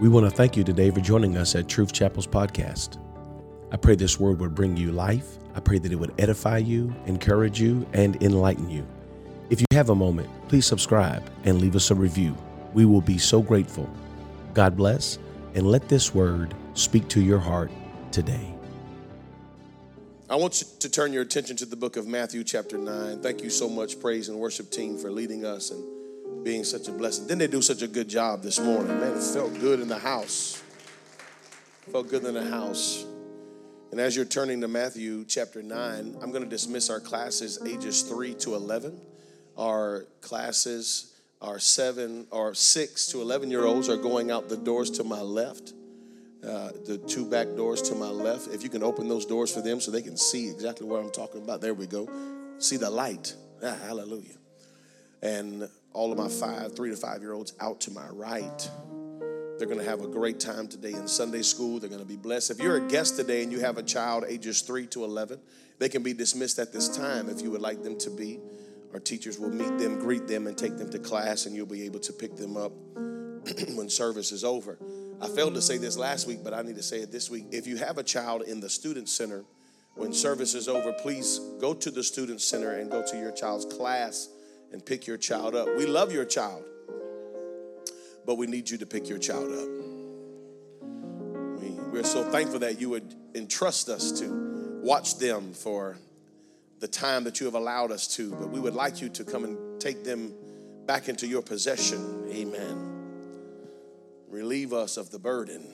We want to thank you today for joining us at Truth Chapel's podcast. I pray this word would bring you life. I pray that it would edify you, encourage you, and enlighten you. If you have a moment, please subscribe and leave us a review. We will be so grateful. God bless, and let this word speak to your heart today. I want you to turn your attention to the book of Matthew, chapter 9. Thank you so much, praise and worship team, for leading us and being such a blessing. Didn't they do such a good job this morning? Man, it felt good in the house. Felt good in the house. And as you're turning to Matthew chapter 9, I'm going to dismiss our classes ages 3 to 11. Our classes are 7 or 6 to 11 year olds are going out the doors to my left. Uh, the two back doors to my left. If you can open those doors for them so they can see exactly what I'm talking about. There we go. See the light. Ah, hallelujah. And all of my five, three to five year olds out to my right. They're going to have a great time today in Sunday school. They're going to be blessed. If you're a guest today and you have a child ages 3 to 11, they can be dismissed at this time if you would like them to be. Our teachers will meet them, greet them, and take them to class, and you'll be able to pick them up when service is over. I failed to say this last week, but I need to say it this week. If you have a child in the student center, when service is over, please go to the student center and go to your child's class and pick your child up. We love your child, but we need you to pick your child up. We, we're so thankful that you would entrust us to watch them for the time that you have allowed us to, but we would like you to come and take them back into your possession. Amen relieve us of the burden.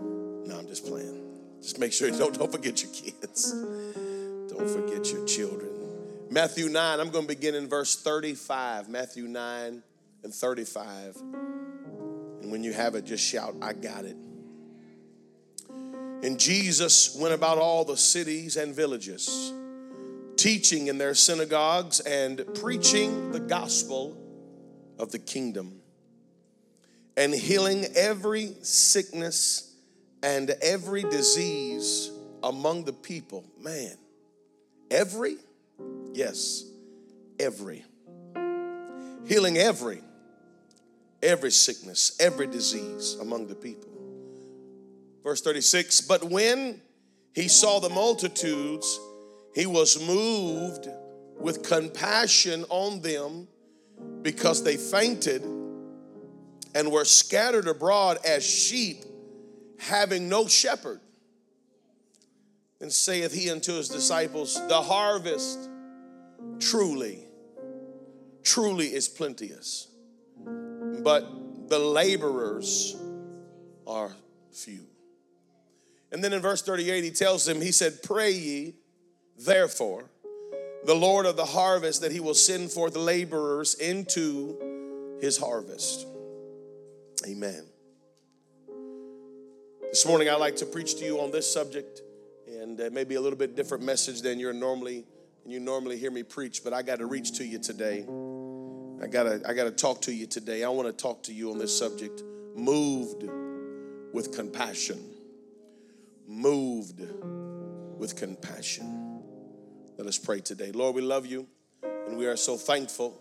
No, I'm just playing. Just make sure don't don't forget your kids. Don't forget your children. Matthew 9, I'm going to begin in verse 35. Matthew 9 and 35. And when you have it, just shout, I got it. And Jesus went about all the cities and villages, teaching in their synagogues and preaching the gospel of the kingdom and healing every sickness and every disease among the people. Man, every? Yes, every. Healing every, every sickness, every disease among the people. Verse 36 But when he saw the multitudes, he was moved with compassion on them because they fainted and were scattered abroad as sheep, having no shepherd. And saith he unto his disciples, The harvest truly, truly is plenteous, but the laborers are few. And then in verse 38, he tells them, He said, Pray ye, therefore, the Lord of the harvest, that he will send forth laborers into his harvest. Amen. This morning, I'd like to preach to you on this subject, and maybe a little bit different message than you're normally you normally hear me preach. But I got to reach to you today. I gotta I gotta talk to you today. I want to talk to you on this subject. Moved with compassion. Moved with compassion. Let us pray today. Lord, we love you, and we are so thankful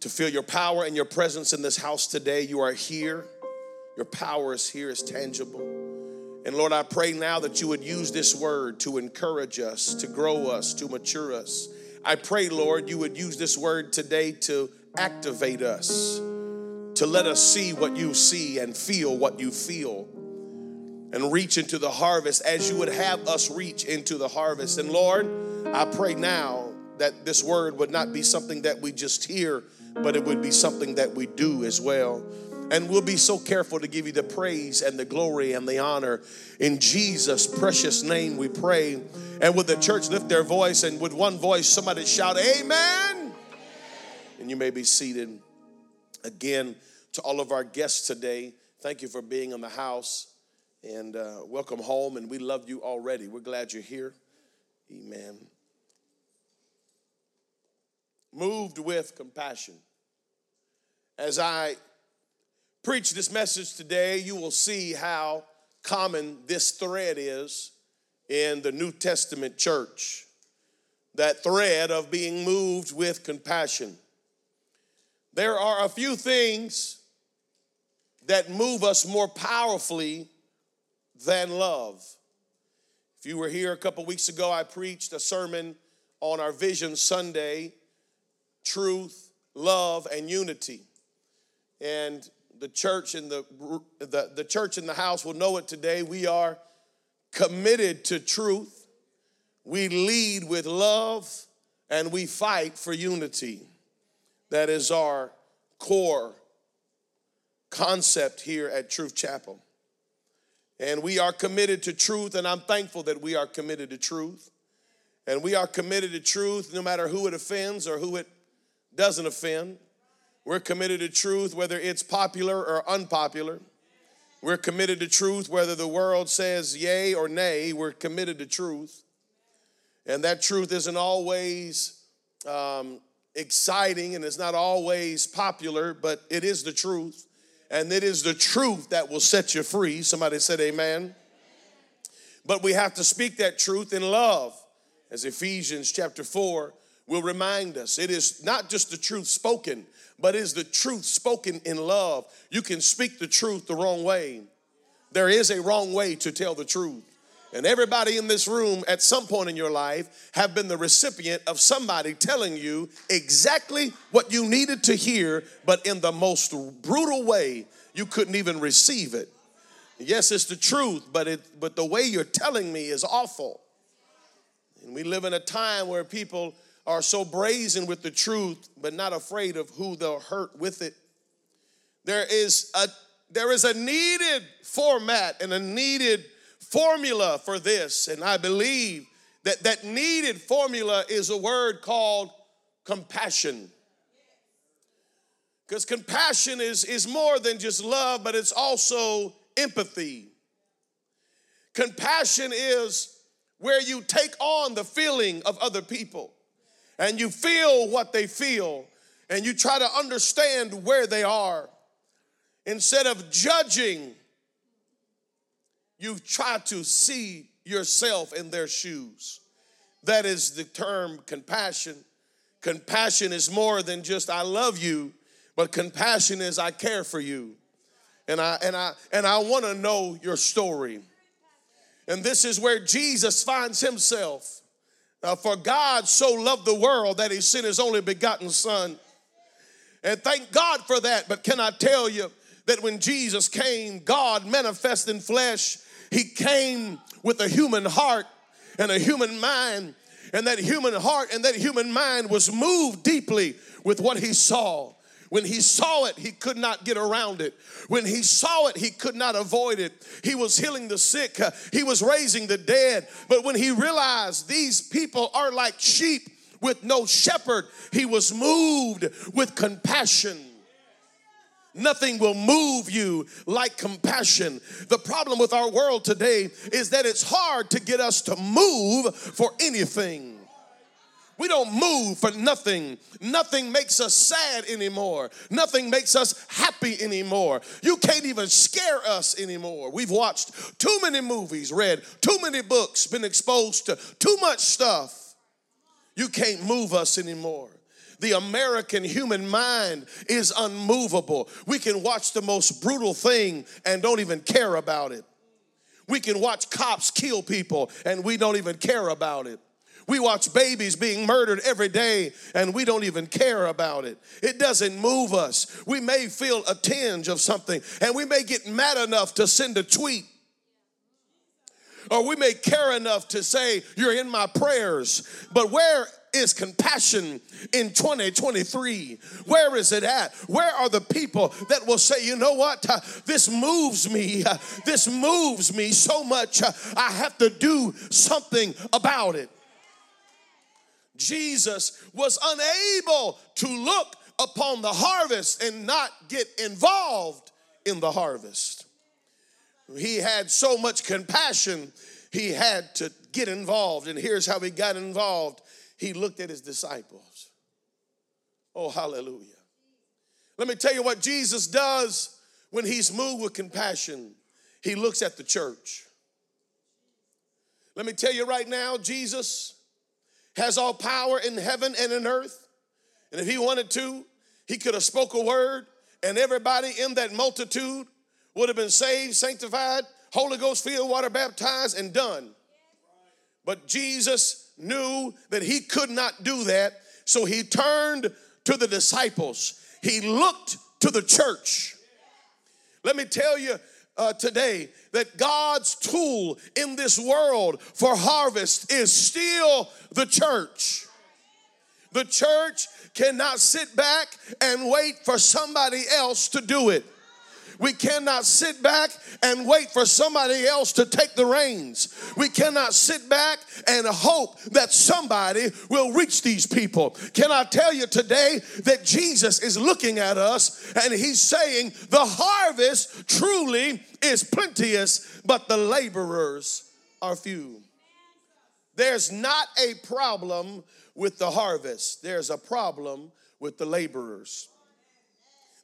to feel your power and your presence in this house today. You are here. Your power is here, is tangible. And Lord, I pray now that you would use this word to encourage us, to grow us, to mature us. I pray, Lord, you would use this word today to activate us, to let us see what you see and feel what you feel, and reach into the harvest as you would have us reach into the harvest. And Lord, I pray now that this word would not be something that we just hear but it would be something that we do as well. And we'll be so careful to give you the praise and the glory and the honor. In Jesus' precious name we pray. And with the church lift their voice and with one voice, somebody shout, Amen. And you may be seated. Again, to all of our guests today, thank you for being in the house and uh, welcome home. And we love you already. We're glad you're here. Amen. Moved with compassion. As I preach this message today, you will see how common this thread is in the New Testament church. That thread of being moved with compassion. There are a few things that move us more powerfully than love. If you were here a couple weeks ago, I preached a sermon on our Vision Sunday truth, love, and unity. And the church in the, the, the church in the house will know it today. We are committed to truth. We lead with love and we fight for unity. That is our core concept here at Truth Chapel. And we are committed to truth, and I'm thankful that we are committed to truth. And we are committed to truth no matter who it offends or who it doesn't offend. We're committed to truth whether it's popular or unpopular. We're committed to truth whether the world says yay or nay. We're committed to truth. And that truth isn't always um, exciting and it's not always popular, but it is the truth. And it is the truth that will set you free. Somebody said, Amen. But we have to speak that truth in love, as Ephesians chapter 4 will remind us. It is not just the truth spoken, but is the truth spoken in love. You can speak the truth the wrong way. There is a wrong way to tell the truth. And everybody in this room at some point in your life have been the recipient of somebody telling you exactly what you needed to hear, but in the most brutal way you couldn't even receive it. Yes, it's the truth, but it but the way you're telling me is awful. And we live in a time where people are so brazen with the truth, but not afraid of who they'll hurt with it. There is a there is a needed format and a needed formula for this, and I believe that that needed formula is a word called compassion. Because compassion is, is more than just love, but it's also empathy. Compassion is where you take on the feeling of other people and you feel what they feel and you try to understand where they are. Instead of judging you try to see yourself in their shoes. That is the term compassion. Compassion is more than just I love you, but compassion is I care for you. And I and I and I want to know your story. And this is where Jesus finds himself. Now, for God so loved the world that he sent his only begotten son. And thank God for that. But can I tell you that when Jesus came, God manifest in flesh, he came with a human heart and a human mind. And that human heart and that human mind was moved deeply with what he saw. When he saw it, he could not get around it. When he saw it, he could not avoid it. He was healing the sick, he was raising the dead. But when he realized these people are like sheep with no shepherd, he was moved with compassion. Nothing will move you like compassion. The problem with our world today is that it's hard to get us to move for anything. We don't move for nothing. Nothing makes us sad anymore. Nothing makes us happy anymore. You can't even scare us anymore. We've watched too many movies, read too many books, been exposed to too much stuff. You can't move us anymore. The American human mind is unmovable. We can watch the most brutal thing and don't even care about it. We can watch cops kill people and we don't even care about it. We watch babies being murdered every day and we don't even care about it. It doesn't move us. We may feel a tinge of something and we may get mad enough to send a tweet. Or we may care enough to say, You're in my prayers. But where is compassion in 2023? Where is it at? Where are the people that will say, you know what? Uh, this moves me. Uh, this moves me so much. Uh, I have to do something about it. Jesus was unable to look upon the harvest and not get involved in the harvest. He had so much compassion, he had to get involved. And here's how he got involved he looked at his disciples. Oh, hallelujah. Let me tell you what Jesus does when he's moved with compassion. He looks at the church. Let me tell you right now, Jesus has all power in heaven and in earth. And if he wanted to, he could have spoke a word and everybody in that multitude would have been saved, sanctified, Holy Ghost filled, water baptized, and done. But Jesus knew that he could not do that, so he turned to the disciples. He looked to the church. Let me tell you uh, today that God's tool in this world for harvest is still the church. The church cannot sit back and wait for somebody else to do it. We cannot sit back and wait for somebody else to take the reins. We cannot sit back and hope that somebody will reach these people. Can I tell you today that Jesus is looking at us and he's saying, The harvest truly is plenteous, but the laborers are few. There's not a problem with the harvest, there's a problem with the laborers.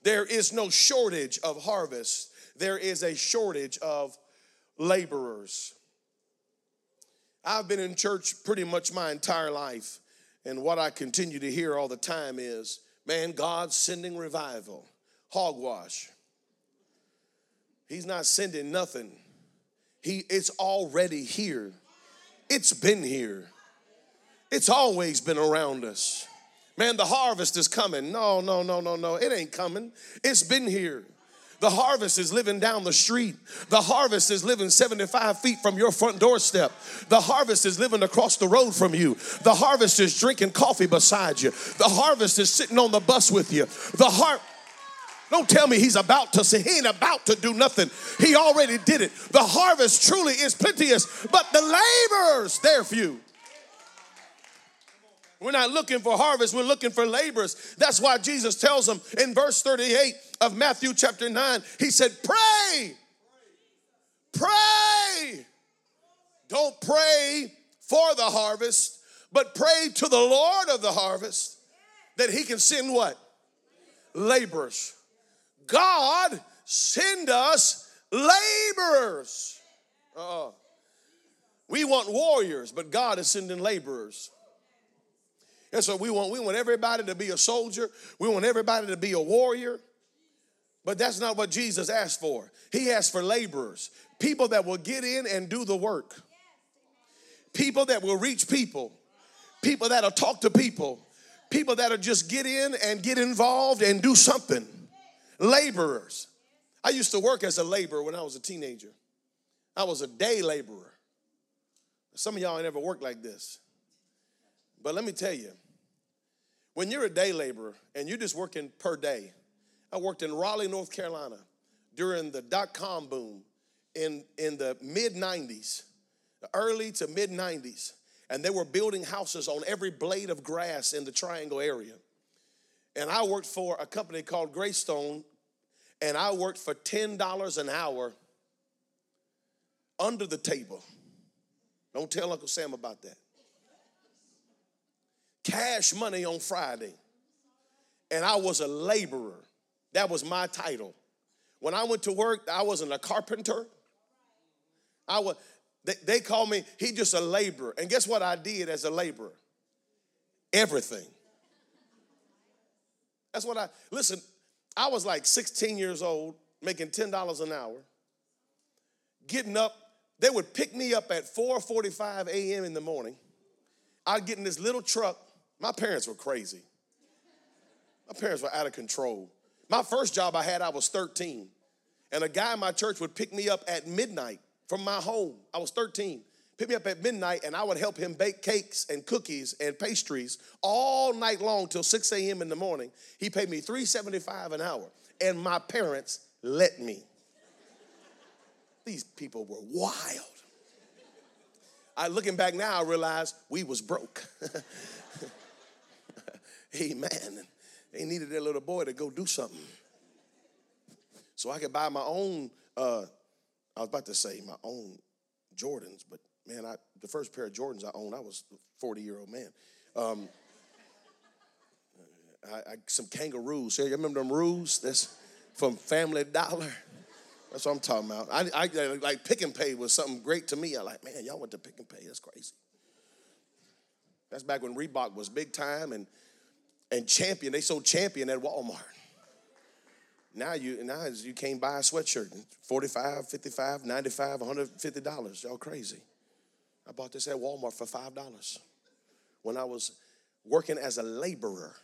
There is no shortage of harvest, there is a shortage of laborers. I've been in church pretty much my entire life, and what I continue to hear all the time is man, God's sending revival. Hogwash. He's not sending nothing. He it's already here. It's been here. It's always been around us. Man, the harvest is coming. No, no, no, no, no. It ain't coming. It's been here. The harvest is living down the street. The harvest is living 75 feet from your front doorstep. The harvest is living across the road from you. The harvest is drinking coffee beside you. The harvest is sitting on the bus with you. The heart. Don't tell me he's about to say, he ain't about to do nothing. He already did it. The harvest truly is plenteous, but the laborers, they're few. We're not looking for harvest, we're looking for laborers. That's why Jesus tells them in verse 38 of Matthew chapter 9, he said, Pray, pray. Don't pray for the harvest, but pray to the Lord of the harvest that he can send what? Laborers. God send us laborers. Uh, we want warriors, but God is sending laborers. And so we want, we want everybody to be a soldier. We want everybody to be a warrior. But that's not what Jesus asked for. He asked for laborers, people that will get in and do the work, people that will reach people, people that'll talk to people, people that'll just get in and get involved and do something. Laborers. I used to work as a laborer when I was a teenager. I was a day laborer. Some of y'all ain't ever worked like this. But let me tell you, when you're a day laborer and you're just working per day, I worked in Raleigh, North Carolina during the dot com boom in, in the mid 90s, early to mid 90s. And they were building houses on every blade of grass in the triangle area. And I worked for a company called Greystone, and I worked for $10 an hour under the table. Don't tell Uncle Sam about that cash money on Friday. And I was a laborer. That was my title. When I went to work, I wasn't a carpenter. I was, they, they called me, he just a laborer. And guess what I did as a laborer? Everything. That's what I, listen, I was like 16 years old, making $10 an hour, getting up. They would pick me up at 4:45 a.m. in the morning. I'd get in this little truck my parents were crazy. My parents were out of control. My first job I had, I was 13. And a guy in my church would pick me up at midnight from my home. I was 13. Pick me up at midnight, and I would help him bake cakes and cookies and pastries all night long till 6 a.m. in the morning. He paid me $3.75 an hour, and my parents let me. These people were wild. I looking back now, I realize we was broke. Amen. They needed their little boy to go do something. So I could buy my own, uh, I was about to say my own Jordans, but man, I, the first pair of Jordans I owned, I was a 40 year old man. Um, I, I, some kangaroos. You remember them roos? That's from Family Dollar. That's what I'm talking about. I, I like Pick and Pay was something great to me. I like, man, y'all went to Pick and Pay. That's crazy. That's back when Reebok was big time and and Champion, they sold Champion at Walmart. Now you now you can't buy a sweatshirt. 45, 55, 95, 150 dollars. Y'all crazy. I bought this at Walmart for five dollars when I was working as a laborer.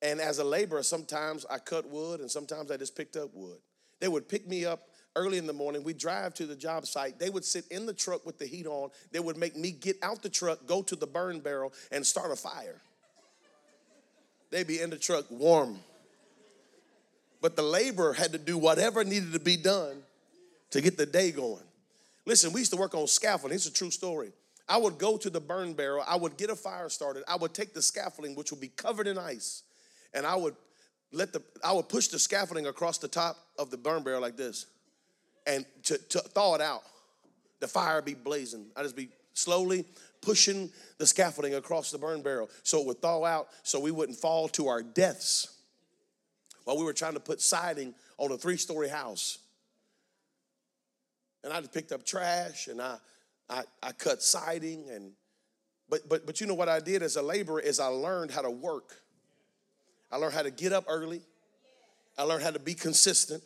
And as a laborer, sometimes I cut wood and sometimes I just picked up wood. They would pick me up early in the morning. We'd drive to the job site. They would sit in the truck with the heat on. They would make me get out the truck, go to the burn barrel, and start a fire. They'd be in the truck warm. But the laborer had to do whatever needed to be done to get the day going. Listen, we used to work on scaffolding. It's a true story. I would go to the burn barrel, I would get a fire started, I would take the scaffolding, which would be covered in ice, and I would let the I would push the scaffolding across the top of the burn barrel like this and to, to thaw it out. The fire be blazing. I'd just be slowly pushing the scaffolding across the burn barrel so it would thaw out so we wouldn't fall to our deaths while we were trying to put siding on a three-story house. And I picked up trash and I, I, I cut siding and but but but you know what I did as a laborer is I learned how to work. I learned how to get up early. I learned how to be consistent.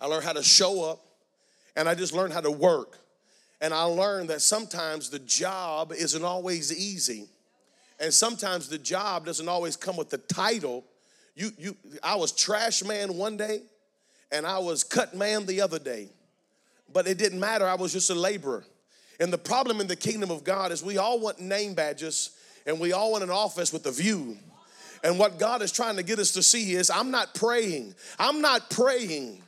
I learned how to show up. And I just learned how to work. And I learned that sometimes the job isn't always easy. And sometimes the job doesn't always come with the title. You, you, I was trash man one day, and I was cut man the other day. But it didn't matter, I was just a laborer. And the problem in the kingdom of God is we all want name badges and we all want an office with a view. And what God is trying to get us to see is I'm not praying. I'm not praying.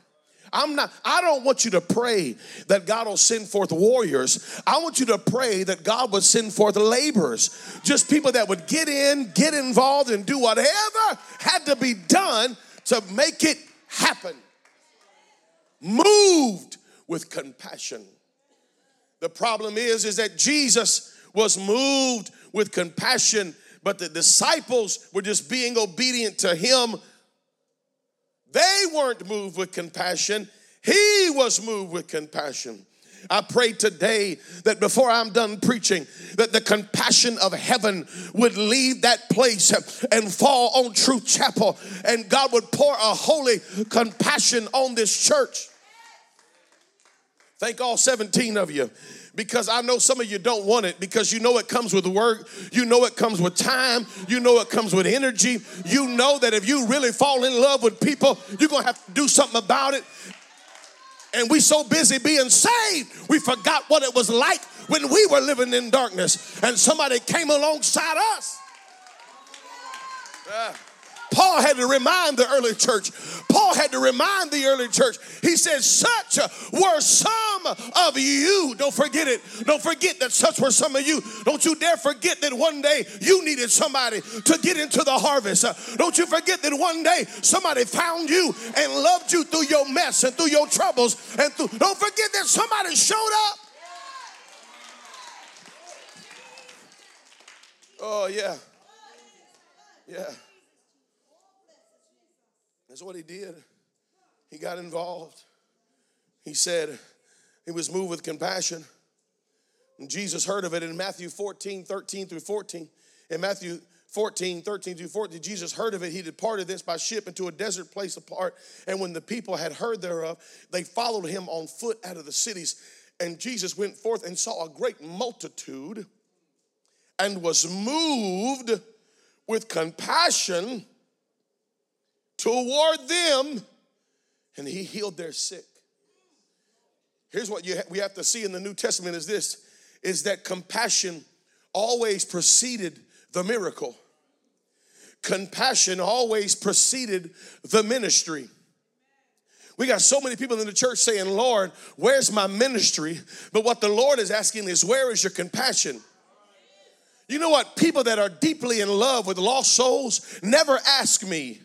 I'm not, I don't want you to pray that God will send forth warriors. I want you to pray that God would send forth laborers. Just people that would get in, get involved, and do whatever had to be done to make it happen. Moved with compassion. The problem is, is that Jesus was moved with compassion, but the disciples were just being obedient to him. They weren't moved with compassion. He was moved with compassion. I pray today that before I'm done preaching, that the compassion of heaven would leave that place and fall on Truth Chapel, and God would pour a holy compassion on this church. Thank all 17 of you because I know some of you don't want it because you know it comes with work, you know it comes with time, you know it comes with energy. You know that if you really fall in love with people, you're going to have to do something about it. And we so busy being saved, we forgot what it was like when we were living in darkness and somebody came alongside us. Uh. Paul had to remind the early church. Paul had to remind the early church. He said, Such were some of you. Don't forget it. Don't forget that such were some of you. Don't you dare forget that one day you needed somebody to get into the harvest. Don't you forget that one day somebody found you and loved you through your mess and through your troubles. And through, don't forget that somebody showed up. Oh, yeah. Yeah. What he did. He got involved. He said he was moved with compassion. And Jesus heard of it in Matthew 14, 13 through 14. In Matthew 14, 13 through 14, Jesus heard of it. He departed thence by ship into a desert place apart. And when the people had heard thereof, they followed him on foot out of the cities. And Jesus went forth and saw a great multitude and was moved with compassion toward them and he healed their sick. Here's what ha- we have to see in the New Testament is this is that compassion always preceded the miracle. Compassion always preceded the ministry. We got so many people in the church saying, Lord, where's my ministry? But what the Lord is asking is, where is your compassion? You know what? People that are deeply in love with lost souls never ask me,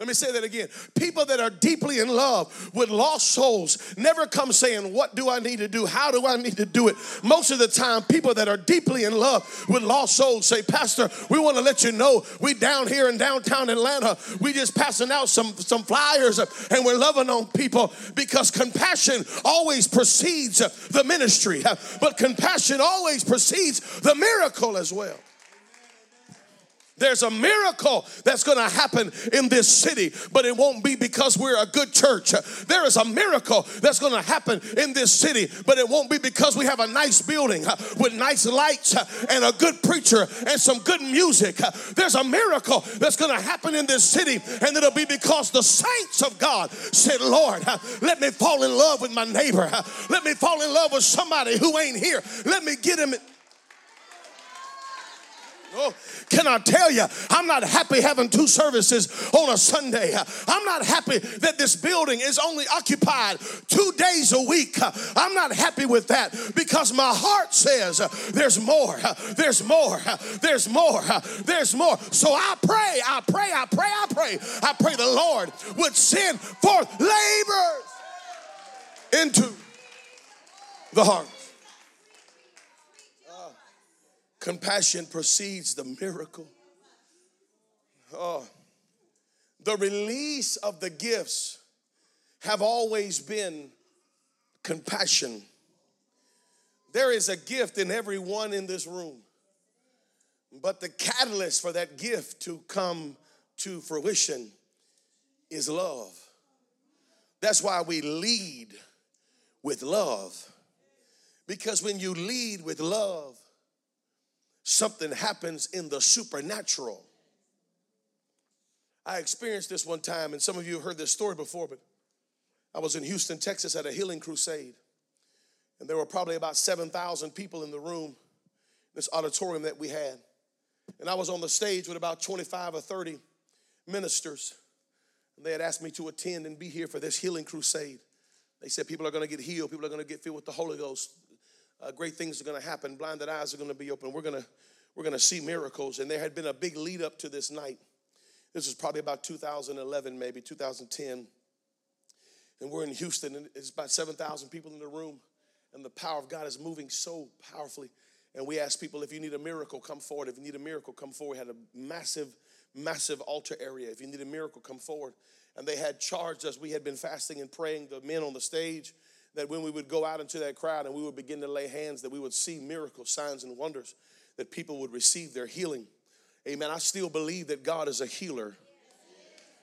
Let me say that again. People that are deeply in love with lost souls never come saying, What do I need to do? How do I need to do it? Most of the time, people that are deeply in love with lost souls say, Pastor, we want to let you know we down here in downtown Atlanta, we just passing out some, some flyers and we're loving on people because compassion always precedes the ministry, but compassion always precedes the miracle as well. There's a miracle that's going to happen in this city, but it won't be because we're a good church. There is a miracle that's going to happen in this city, but it won't be because we have a nice building uh, with nice lights uh, and a good preacher and some good music. Uh, there's a miracle that's going to happen in this city, and it'll be because the saints of God said, Lord, let me fall in love with my neighbor. Let me fall in love with somebody who ain't here. Let me get him. Oh, can I tell you, I'm not happy having two services on a Sunday. I'm not happy that this building is only occupied two days a week. I'm not happy with that because my heart says there's more, there's more, there's more, there's more. So I pray, I pray, I pray, I pray, I pray the Lord would send forth laborers into the heart. Compassion precedes the miracle. Oh, the release of the gifts have always been compassion. There is a gift in everyone in this room, but the catalyst for that gift to come to fruition is love. That's why we lead with love. Because when you lead with love, something happens in the supernatural. I experienced this one time, and some of you have heard this story before, but I was in Houston, Texas at a healing crusade. And there were probably about 7,000 people in the room, this auditorium that we had. And I was on the stage with about 25 or 30 ministers. And they had asked me to attend and be here for this healing crusade. They said people are going to get healed, people are going to get filled with the Holy Ghost uh, great things are going to happen. Blinded eyes are going to be open. We're going to we're going to see miracles. And there had been a big lead up to this night. This was probably about 2011, maybe 2010. And we're in Houston, and it's about 7,000 people in the room. And the power of God is moving so powerfully. And we asked people, if you need a miracle, come forward. If you need a miracle, come forward. We had a massive, massive altar area. If you need a miracle, come forward. And they had charged us. We had been fasting and praying, the men on the stage that when we would go out into that crowd and we would begin to lay hands, that we would see miracles, signs, and wonders, that people would receive their healing. Amen. I still believe that God is a healer.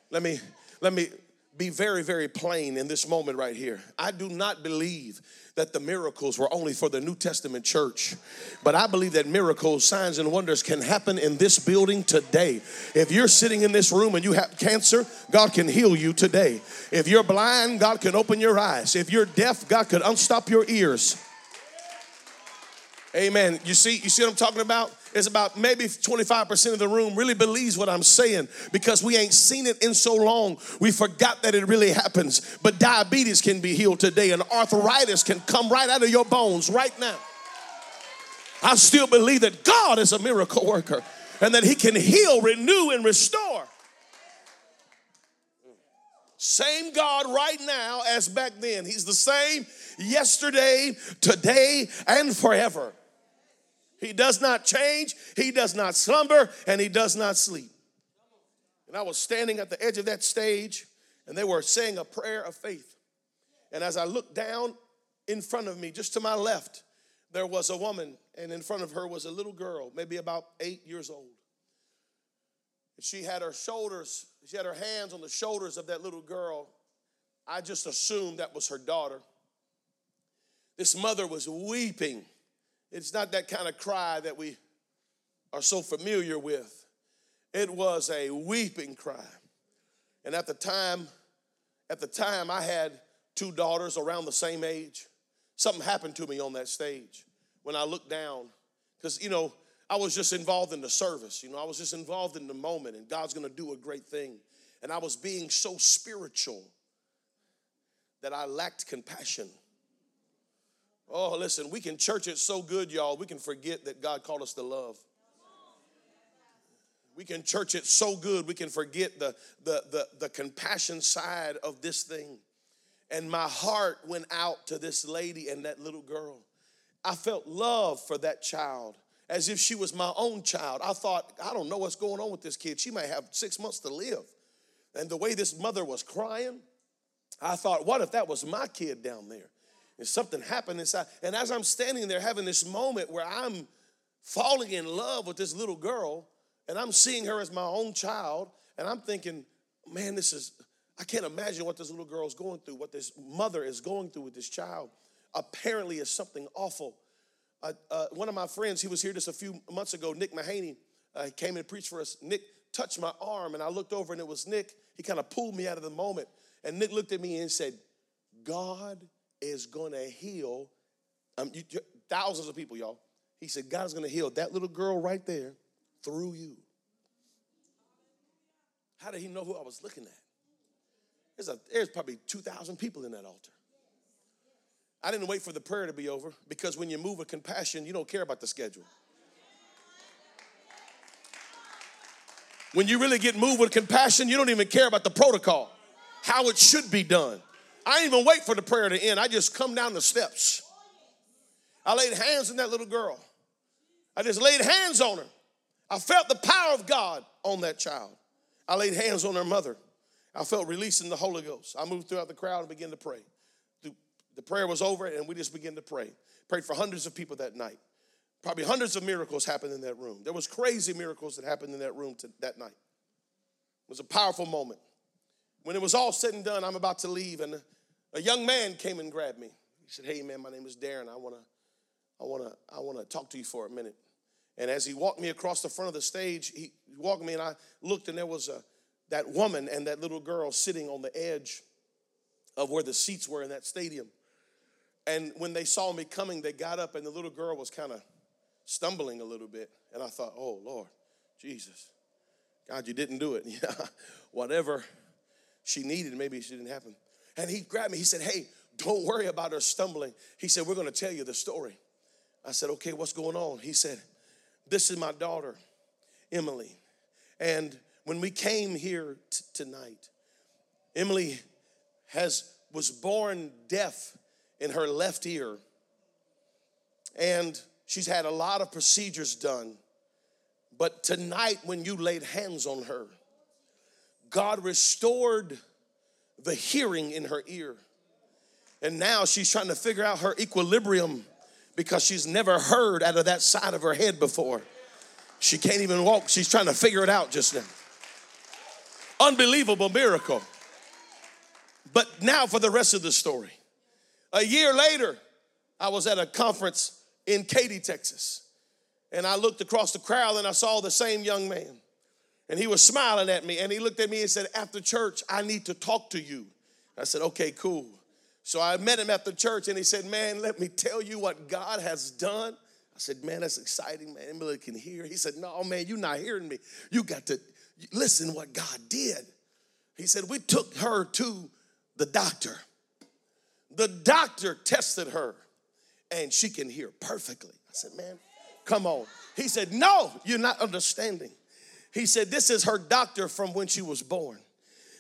Let me let me be very, very plain in this moment right here. I do not believe that the miracles were only for the New Testament church, but I believe that miracles, signs, and wonders can happen in this building today. If you're sitting in this room and you have cancer, God can heal you today. If you're blind, God can open your eyes. If you're deaf, God could unstop your ears. Amen. You see, you see what I'm talking about? It's about maybe 25% of the room really believes what I'm saying because we ain't seen it in so long. We forgot that it really happens. But diabetes can be healed today, and arthritis can come right out of your bones right now. I still believe that God is a miracle worker and that He can heal, renew, and restore. Same God right now as back then. He's the same yesterday, today, and forever. He does not change, he does not slumber, and he does not sleep. And I was standing at the edge of that stage, and they were saying a prayer of faith. And as I looked down in front of me, just to my left, there was a woman, and in front of her was a little girl, maybe about eight years old. And she had her shoulders, she had her hands on the shoulders of that little girl. I just assumed that was her daughter. This mother was weeping it's not that kind of cry that we are so familiar with. It was a weeping cry. And at the time, at the time I had two daughters around the same age. Something happened to me on that stage when I looked down. Because, you know, I was just involved in the service. You know, I was just involved in the moment, and God's gonna do a great thing. And I was being so spiritual that I lacked compassion. Oh, listen, we can church it so good, y'all, we can forget that God called us to love. We can church it so good, we can forget the, the, the, the compassion side of this thing. And my heart went out to this lady and that little girl. I felt love for that child as if she was my own child. I thought, I don't know what's going on with this kid. She might have six months to live. And the way this mother was crying, I thought, what if that was my kid down there? And something happened inside. And as I'm standing there having this moment where I'm falling in love with this little girl, And I'm seeing her as my own child, and I'm thinking, man, this is, I can't imagine what this little girl is going through, what this mother is going through with this child. Apparently, is something awful. Uh, uh, one of my friends, he was here just a few months ago, Nick Mahaney, uh, came and preached for us. Nick touched my arm, and I looked over, and it was Nick. He kind of pulled me out of the moment. And Nick looked at me and said, God is going to heal um, you, thousands of people, y'all. He said, God is going to heal that little girl right there through you. How did he know who I was looking at? There's, a, there's probably 2,000 people in that altar. I didn't wait for the prayer to be over because when you move with compassion, you don't care about the schedule. When you really get moved with compassion, you don't even care about the protocol, how it should be done. I didn't even wait for the prayer to end. I just come down the steps. I laid hands on that little girl. I just laid hands on her. I felt the power of God on that child. I laid hands on her mother. I felt releasing the Holy Ghost. I moved throughout the crowd and began to pray. The prayer was over and we just began to pray. Prayed for hundreds of people that night. Probably hundreds of miracles happened in that room. There was crazy miracles that happened in that room to, that night. It was a powerful moment. When it was all said and done, I'm about to leave, and a young man came and grabbed me. He said, "Hey, man, my name is Darren. I wanna, I wanna, I wanna talk to you for a minute." And as he walked me across the front of the stage, he walked me, and I looked, and there was a that woman and that little girl sitting on the edge of where the seats were in that stadium. And when they saw me coming, they got up, and the little girl was kind of stumbling a little bit. And I thought, oh, Lord, Jesus, God, you didn't do it. Yeah, whatever she needed, maybe she didn't happen. And he grabbed me. He said, hey, don't worry about her stumbling. He said, we're going to tell you the story. I said, okay, what's going on? He said, this is my daughter, Emily. And when we came here t- tonight, Emily has was born deaf in her left ear. And she's had a lot of procedures done. But tonight, when you laid hands on her, God restored the hearing in her ear. And now she's trying to figure out her equilibrium because she's never heard out of that side of her head before. She can't even walk. She's trying to figure it out just now. Unbelievable miracle. But now for the rest of the story. A year later, I was at a conference in Katy, Texas. And I looked across the crowd and I saw the same young man. And he was smiling at me and he looked at me and said, After church, I need to talk to you. I said, Okay, cool. So I met him at the church and he said, Man, let me tell you what God has done. I said, Man, that's exciting, man. Emily can hear. He said, No, man, you're not hearing me. You got to listen what God did. He said, We took her to the doctor. The doctor tested her and she can hear perfectly. I said, Man, come on. He said, No, you're not understanding. He said, This is her doctor from when she was born.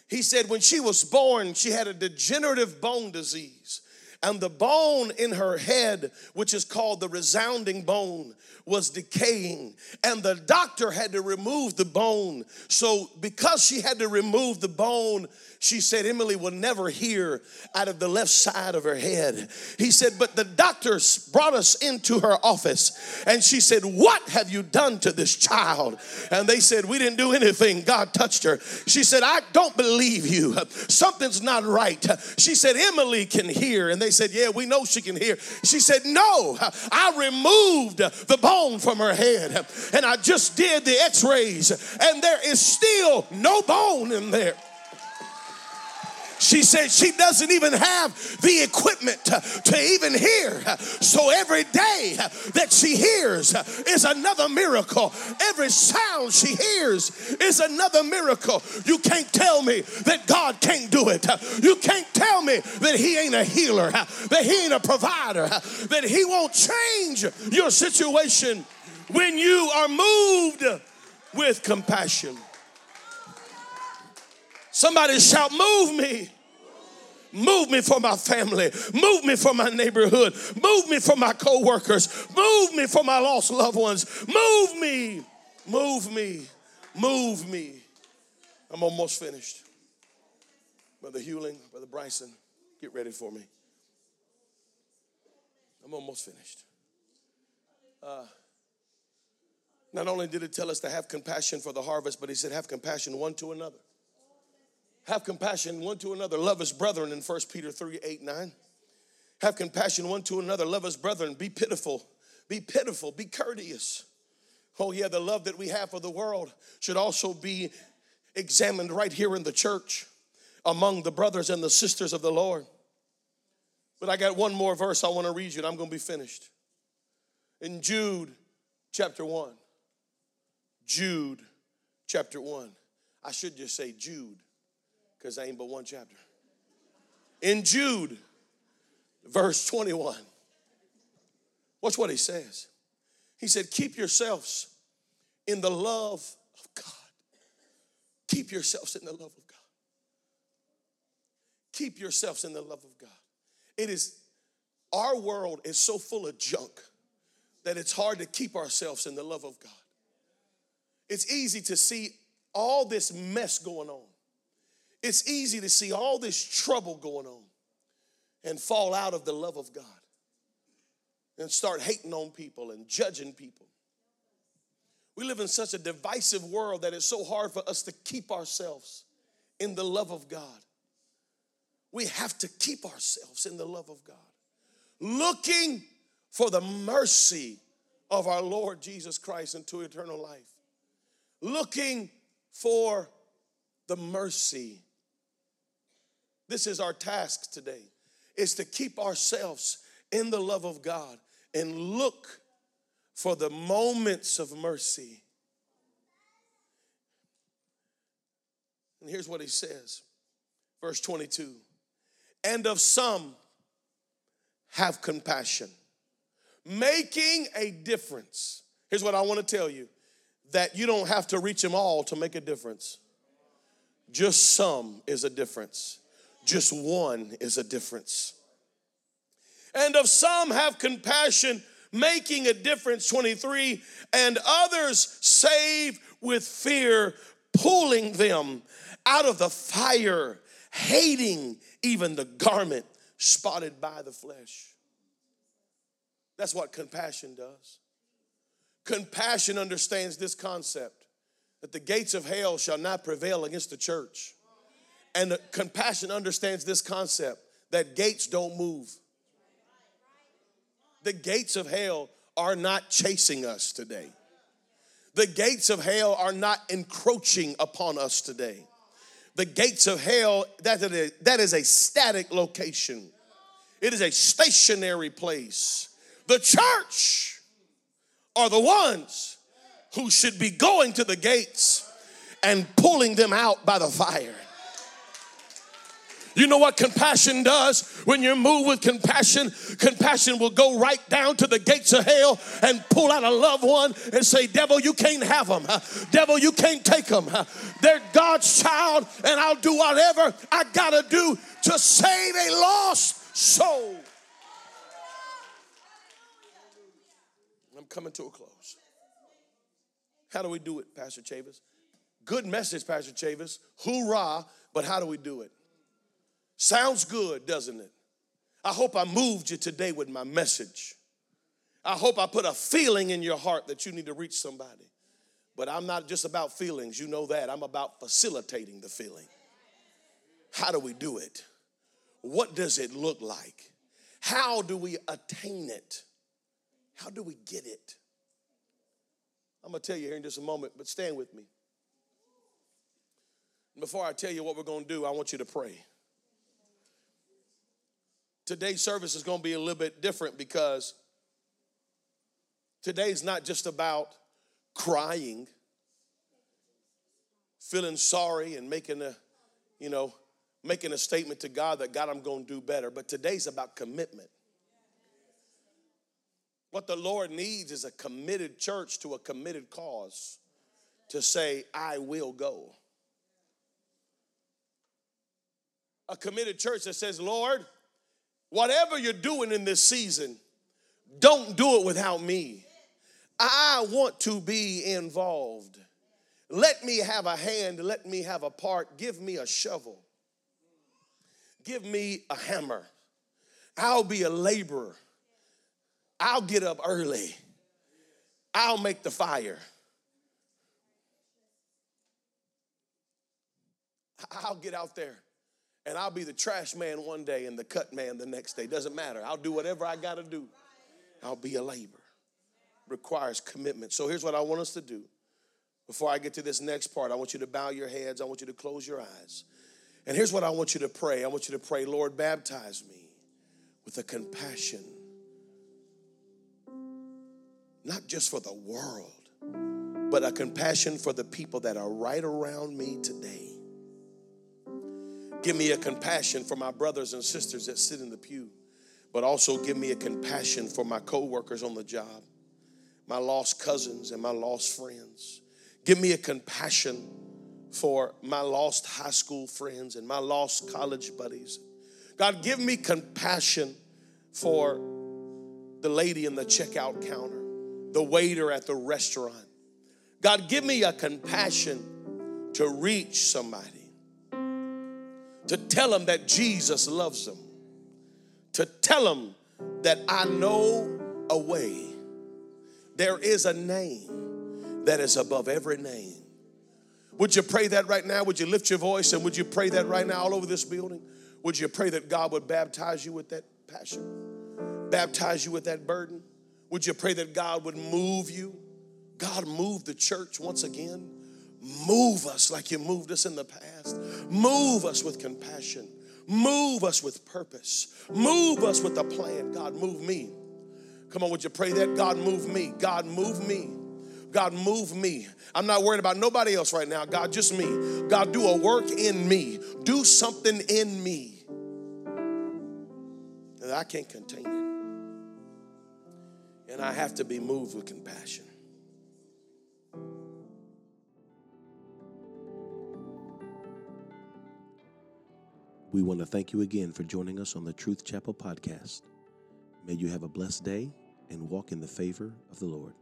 He said, When she was born, she had a degenerative bone disease. And the bone in her head, which is called the resounding bone, was decaying. And the doctor had to remove the bone. So, because she had to remove the bone, she said, Emily will never hear out of the left side of her head. He said, But the doctors brought us into her office and she said, What have you done to this child? And they said, We didn't do anything. God touched her. She said, I don't believe you. Something's not right. She said, Emily can hear. And they said, Yeah, we know she can hear. She said, No, I removed the bone from her head and I just did the x rays and there is still no bone in there. She said she doesn't even have the equipment to, even hear. So every day that she hears is another miracle. Every sound she hears is another miracle. You can't tell me that God can't do it. You can't tell me that He ain't a healer, that He ain't a provider, that He won't change your situation when you are moved with compassion. Somebody shout, Move me. Move me for my family. Move me for my neighborhood. Move me for my co-workers. Move me for my lost loved ones. Move me. Move me. Move me. I'm almost finished. Brother Hewling, Brother Bryson, get ready for me. I'm almost finished. Uh, Not only did it tell us to have compassion for the harvest, but he said, have compassion one to another. Have compassion one to another. Love his brethren in 1 Peter 3 8 9. Have compassion one to another. Love his brethren. Be pitiful. Be pitiful. Be courteous. Oh, yeah, the love that we have for the world should also be examined right here in the church among the brothers and the sisters of the Lord. But I got one more verse I want to read you, and I'm going to be finished. In Jude chapter 1. Jude chapter 1. I should just say Jude, because ain't but one chapter. In Jude, verse 21. Watch what he says. He said, Keep yourselves in the love of God. Keep yourselves in the love of God. Keep yourselves in the love of God. It is, our world is so full of junk that it's hard to keep ourselves in the love of God. It's easy to see all this mess going on. It's easy to see all this trouble going on and fall out of the love of God and start hating on people and judging people. We live in such a divisive world that it's so hard for us to keep ourselves in the love of God. We have to keep ourselves in the love of God, looking for the mercy of our Lord Jesus Christ into eternal life, looking for the mercy. This is our task today is to keep ourselves in the love of God and look for the moments of mercy. And here's what he says, verse 22 And of some have compassion, making a difference. Here's what I want to tell you that you don't have to reach them all to make a difference. Just some is a difference, just one is a difference. And of some have compassion, making a difference, 23, and others save with fear, pulling them out of the fire, hating even the garment spotted by the flesh. That's what compassion does. Compassion understands this concept that the gates of hell shall not prevail against the church. And compassion understands this concept that gates don't move. The gates of hell are not chasing us today. The gates of hell are not encroaching upon us today. The gates of hell, that is, that is a static location. It is a stationary place. The church are the ones who should be going to the gates and pulling them out by the fire. You know what compassion does? When you move with compassion, compassion will go right down to the gates of hell and pull out a loved one and say, Devil, you can't have them. Devil, you can't take them. They're God's child, and I'll do whatever I gotta do to save a lost soul. I'm coming to a close. How do we do it, Pastor Chavis? Good message, Pastor Chavis. Hoorah, but how do we do it? Sounds good, doesn't it? I hope I moved you today with my message. I hope I put a feeling in your heart that you need to reach somebody. But I'm not just about feelings, you know that. I'm about facilitating the feeling. How do we do it? What does it look like? How do we attain it? How do we get it? I'm to tell you here in just a moment, but stand with me. Before I tell you what we're to do, I want you to pray today's service is going to be a little bit different because today's not just about crying, feeling sorry, and making a, you know, making a statement to God that God, I'm going to do better. But today's about commitment. What the Lord needs is a committed church to a committed cause to say, I will go. A committed church that says, Lord, Whatever you're doing in this season, don't do it without me. I want to be involved. Let me have a hand, let me have a part. Give me a shovel, give me a hammer. I'll be a laborer. I'll get up early. I'll make the fire. I'll get out there and I'll be the trash man one day and the cut man the next day. Doesn't matter. I'll do whatever I got to do. I'll be a laborer. Requires commitment. So here's what I want us to do. Before I get to this next part, I want you to bow your heads. I want you to close your eyes. And here's what I want you to pray I want you to pray, Lord, baptize me with a compassion, not just for the world, but a compassion for the people that are right around me today. Give me a compassion for my brothers and sisters that sit in the pew, but also give me a compassion for my coworkers on the job, my lost cousins and my lost friends. Give me a compassion for my lost high school friends and my lost college buddies. God, give me compassion for the lady in the checkout counter, the waiter at the restaurant. God, give me a compassion to reach somebody, to tell them that Jesus loves them, to tell them that I know a way. There is a name that is above every name. Would you pray that right now? Would you lift your voice and would you pray that right now all over this building? Would you pray that God would baptize you with that passion? Baptize you with that burden? Would you pray that God would move you? God, move the church once again. Move us like you moved us in the past. Move us with compassion. Move us with purpose. Move us with a plan. God, move me. Come on, would you pray that? God, move me. God, move me. God, move me. I'm not worried about nobody else right now. God, just me. God, do a work in me. Do something in me that I can't contain it. And I have to be moved with compassion. We want to thank you again for joining us on the Truth Chapel podcast. May you have a blessed day and walk in the favor of the Lord.